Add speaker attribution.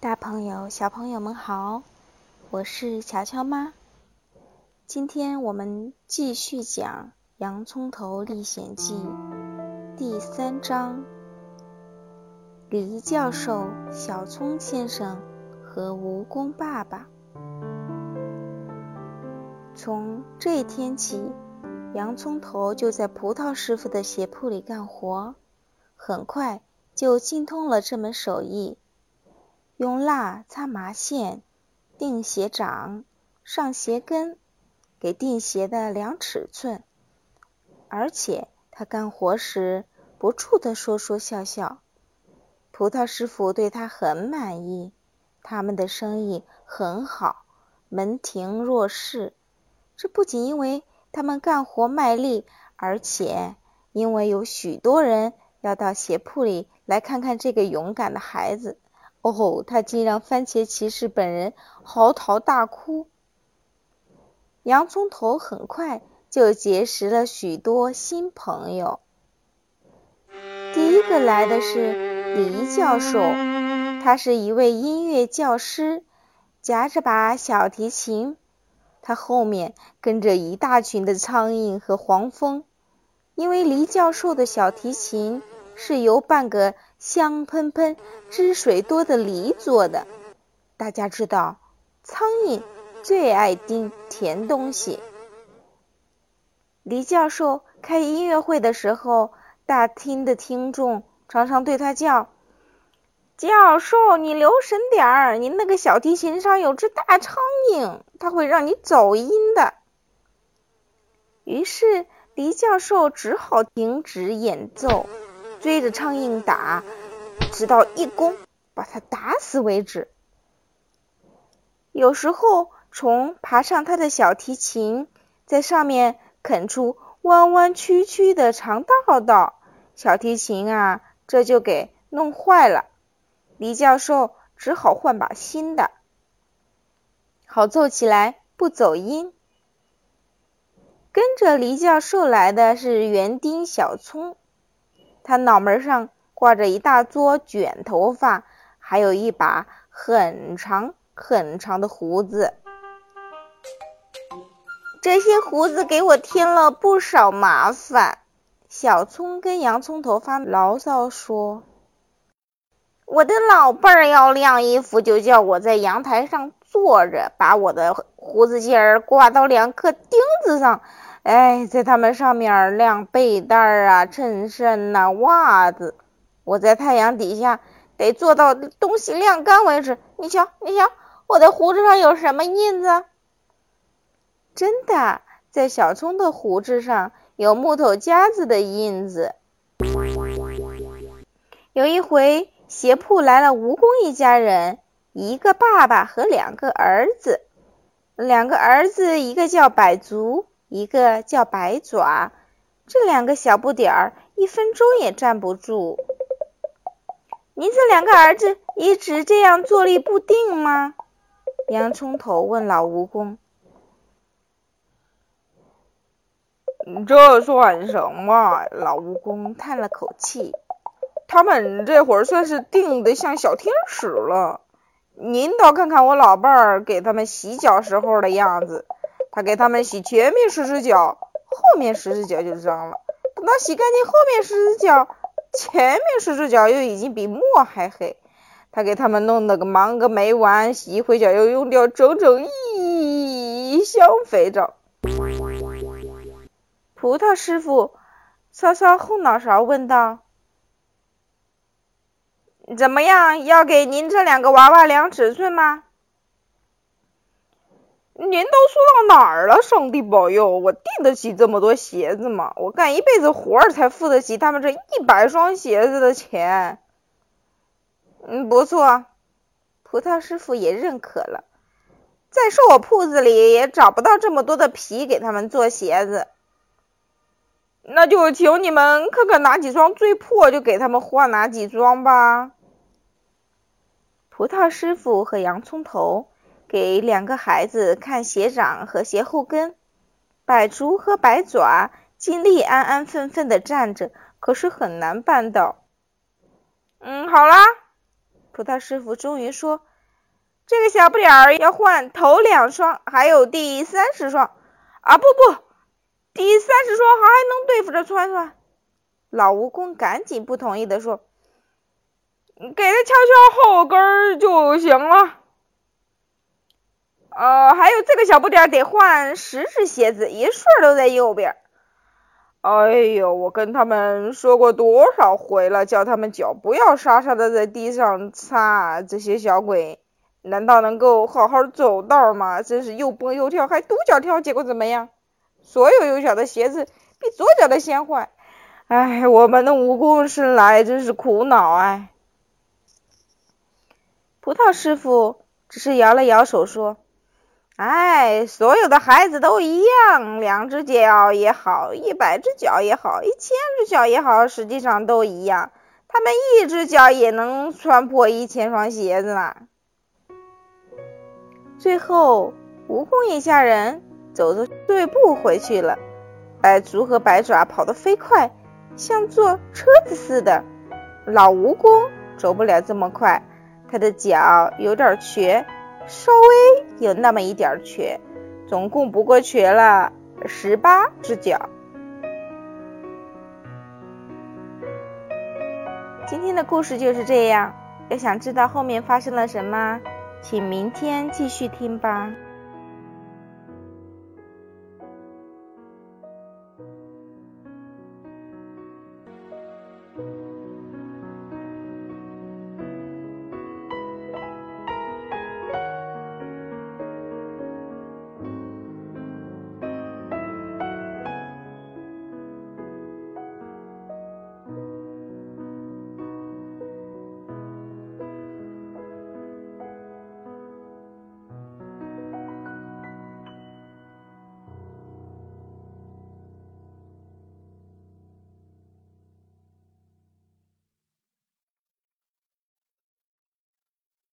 Speaker 1: 大朋友、小朋友们好，我是乔乔妈。今天我们继续讲《洋葱头历险记》第三章：李教授、小葱先生和蜈蚣爸爸。从这天起，洋葱头就在葡萄师傅的鞋铺里干活，很快就精通了这门手艺。用蜡擦麻线，钉鞋掌，上鞋跟，给钉鞋的量尺寸。而且他干活时不住的说说笑笑。葡萄师傅对他很满意，他们的生意很好，门庭若市。这不仅因为他们干活卖力，而且因为有许多人要到鞋铺里来看看这个勇敢的孩子。哦吼，他竟让番茄骑士本人嚎啕大哭。洋葱头很快就结识了许多新朋友。第一个来的是黎教授，他是一位音乐教师，夹着把小提琴。他后面跟着一大群的苍蝇和黄蜂，因为黎教授的小提琴是由半个。香喷喷、汁水多的梨做的。大家知道，苍蝇最爱叮甜东西。黎教授开音乐会的时候，大厅的听众常常对他叫：“教授，你留神点儿，你那个小提琴上有只大苍蝇，它会让你走音的。”于是，黎教授只好停止演奏。追着苍蝇打，直到一弓把它打死为止。有时候虫爬上他的小提琴，在上面啃出弯弯曲曲的长道道，小提琴啊，这就给弄坏了。黎教授只好换把新的，好奏起来不走音。跟着黎教授来的是园丁小葱。他脑门上挂着一大撮卷头发，还有一把很长很长的胡子。这些胡子给我添了不少麻烦。小葱跟洋葱头发牢骚说：“我的老伴儿要晾衣服，就叫我在阳台上坐着，把我的胡子尖儿挂到两颗钉子上。”哎，在他们上面晾被单啊、衬衫呐、袜子。我在太阳底下得做到东西晾干为止。你瞧，你瞧，我的胡子上有什么印子？真的，在小葱的胡子上有木头夹子的印子。有一回，鞋铺来了蜈蚣一家人，一个爸爸和两个儿子。两个儿子，一个叫百足。一个叫白爪，这两个小不点儿一分钟也站不住。您这两个儿子一直这样坐立不定吗？洋葱头问老蜈蚣。
Speaker 2: 这算什么？老蜈蚣叹了口气。他们这会儿算是定的像小天使了。您倒看看我老伴儿给他们洗脚时候的样子。他给他们洗前面十只脚，后面十只脚就脏了。等他洗干净后面十只脚，前面十只脚又已经比墨还黑。他给他们弄得个忙个没完，洗一回脚又用掉整整一箱肥皂。
Speaker 1: 葡萄师傅搔搔后脑勺，问道：“怎么样？要给您这两个娃娃量尺寸吗？”
Speaker 2: 您都说到哪儿了？上帝保佑，我订得起这么多鞋子吗？我干一辈子活儿才付得起他们这一百双鞋子的钱。
Speaker 1: 嗯，不错，葡萄师傅也认可了。再说我铺子里也找不到这么多的皮给他们做鞋子。
Speaker 2: 那就请你们看看哪几双最破，就给他们换哪几双吧。
Speaker 1: 葡萄师傅和洋葱头。给两个孩子看鞋掌和鞋后跟，百足和百爪尽力安安分分的站着，可是很难办到。
Speaker 2: 嗯，好啦，
Speaker 1: 葡萄师傅终于说：“
Speaker 2: 这个小不点儿要换头两双，还有第三十双。啊，不不，第三十双还能对付着穿穿。老蜈蚣赶紧不同意的说：“给他敲敲后跟儿就行了。呃，还有这个小不点得换十只鞋子，一顺都在右边。哎呦，我跟他们说过多少回了，叫他们脚不要沙沙的在地上擦，这些小鬼。”难道能够好好走道吗？真是又蹦又跳，还独脚跳，结果怎么样？所有右脚的鞋子比左脚的先坏。哎，我们的蜈蚣生来真是苦恼哎。
Speaker 1: 葡萄师傅只是摇了摇手说：“
Speaker 2: 哎，所有的孩子都一样，两只脚也好，一百只脚也好，一千只脚也好，实际上都一样。他们一只脚也能穿破一千双鞋子呢。”
Speaker 1: 最后，蜈蚣一家人走着队步回去了。白足和白爪跑得飞快，像坐车子似的。老蜈蚣走不了这么快，他的脚有点瘸，稍微有那么一点瘸，总共不过瘸了十八只脚。今天的故事就是这样。要想知道后面发生了什么？请明天继续听吧。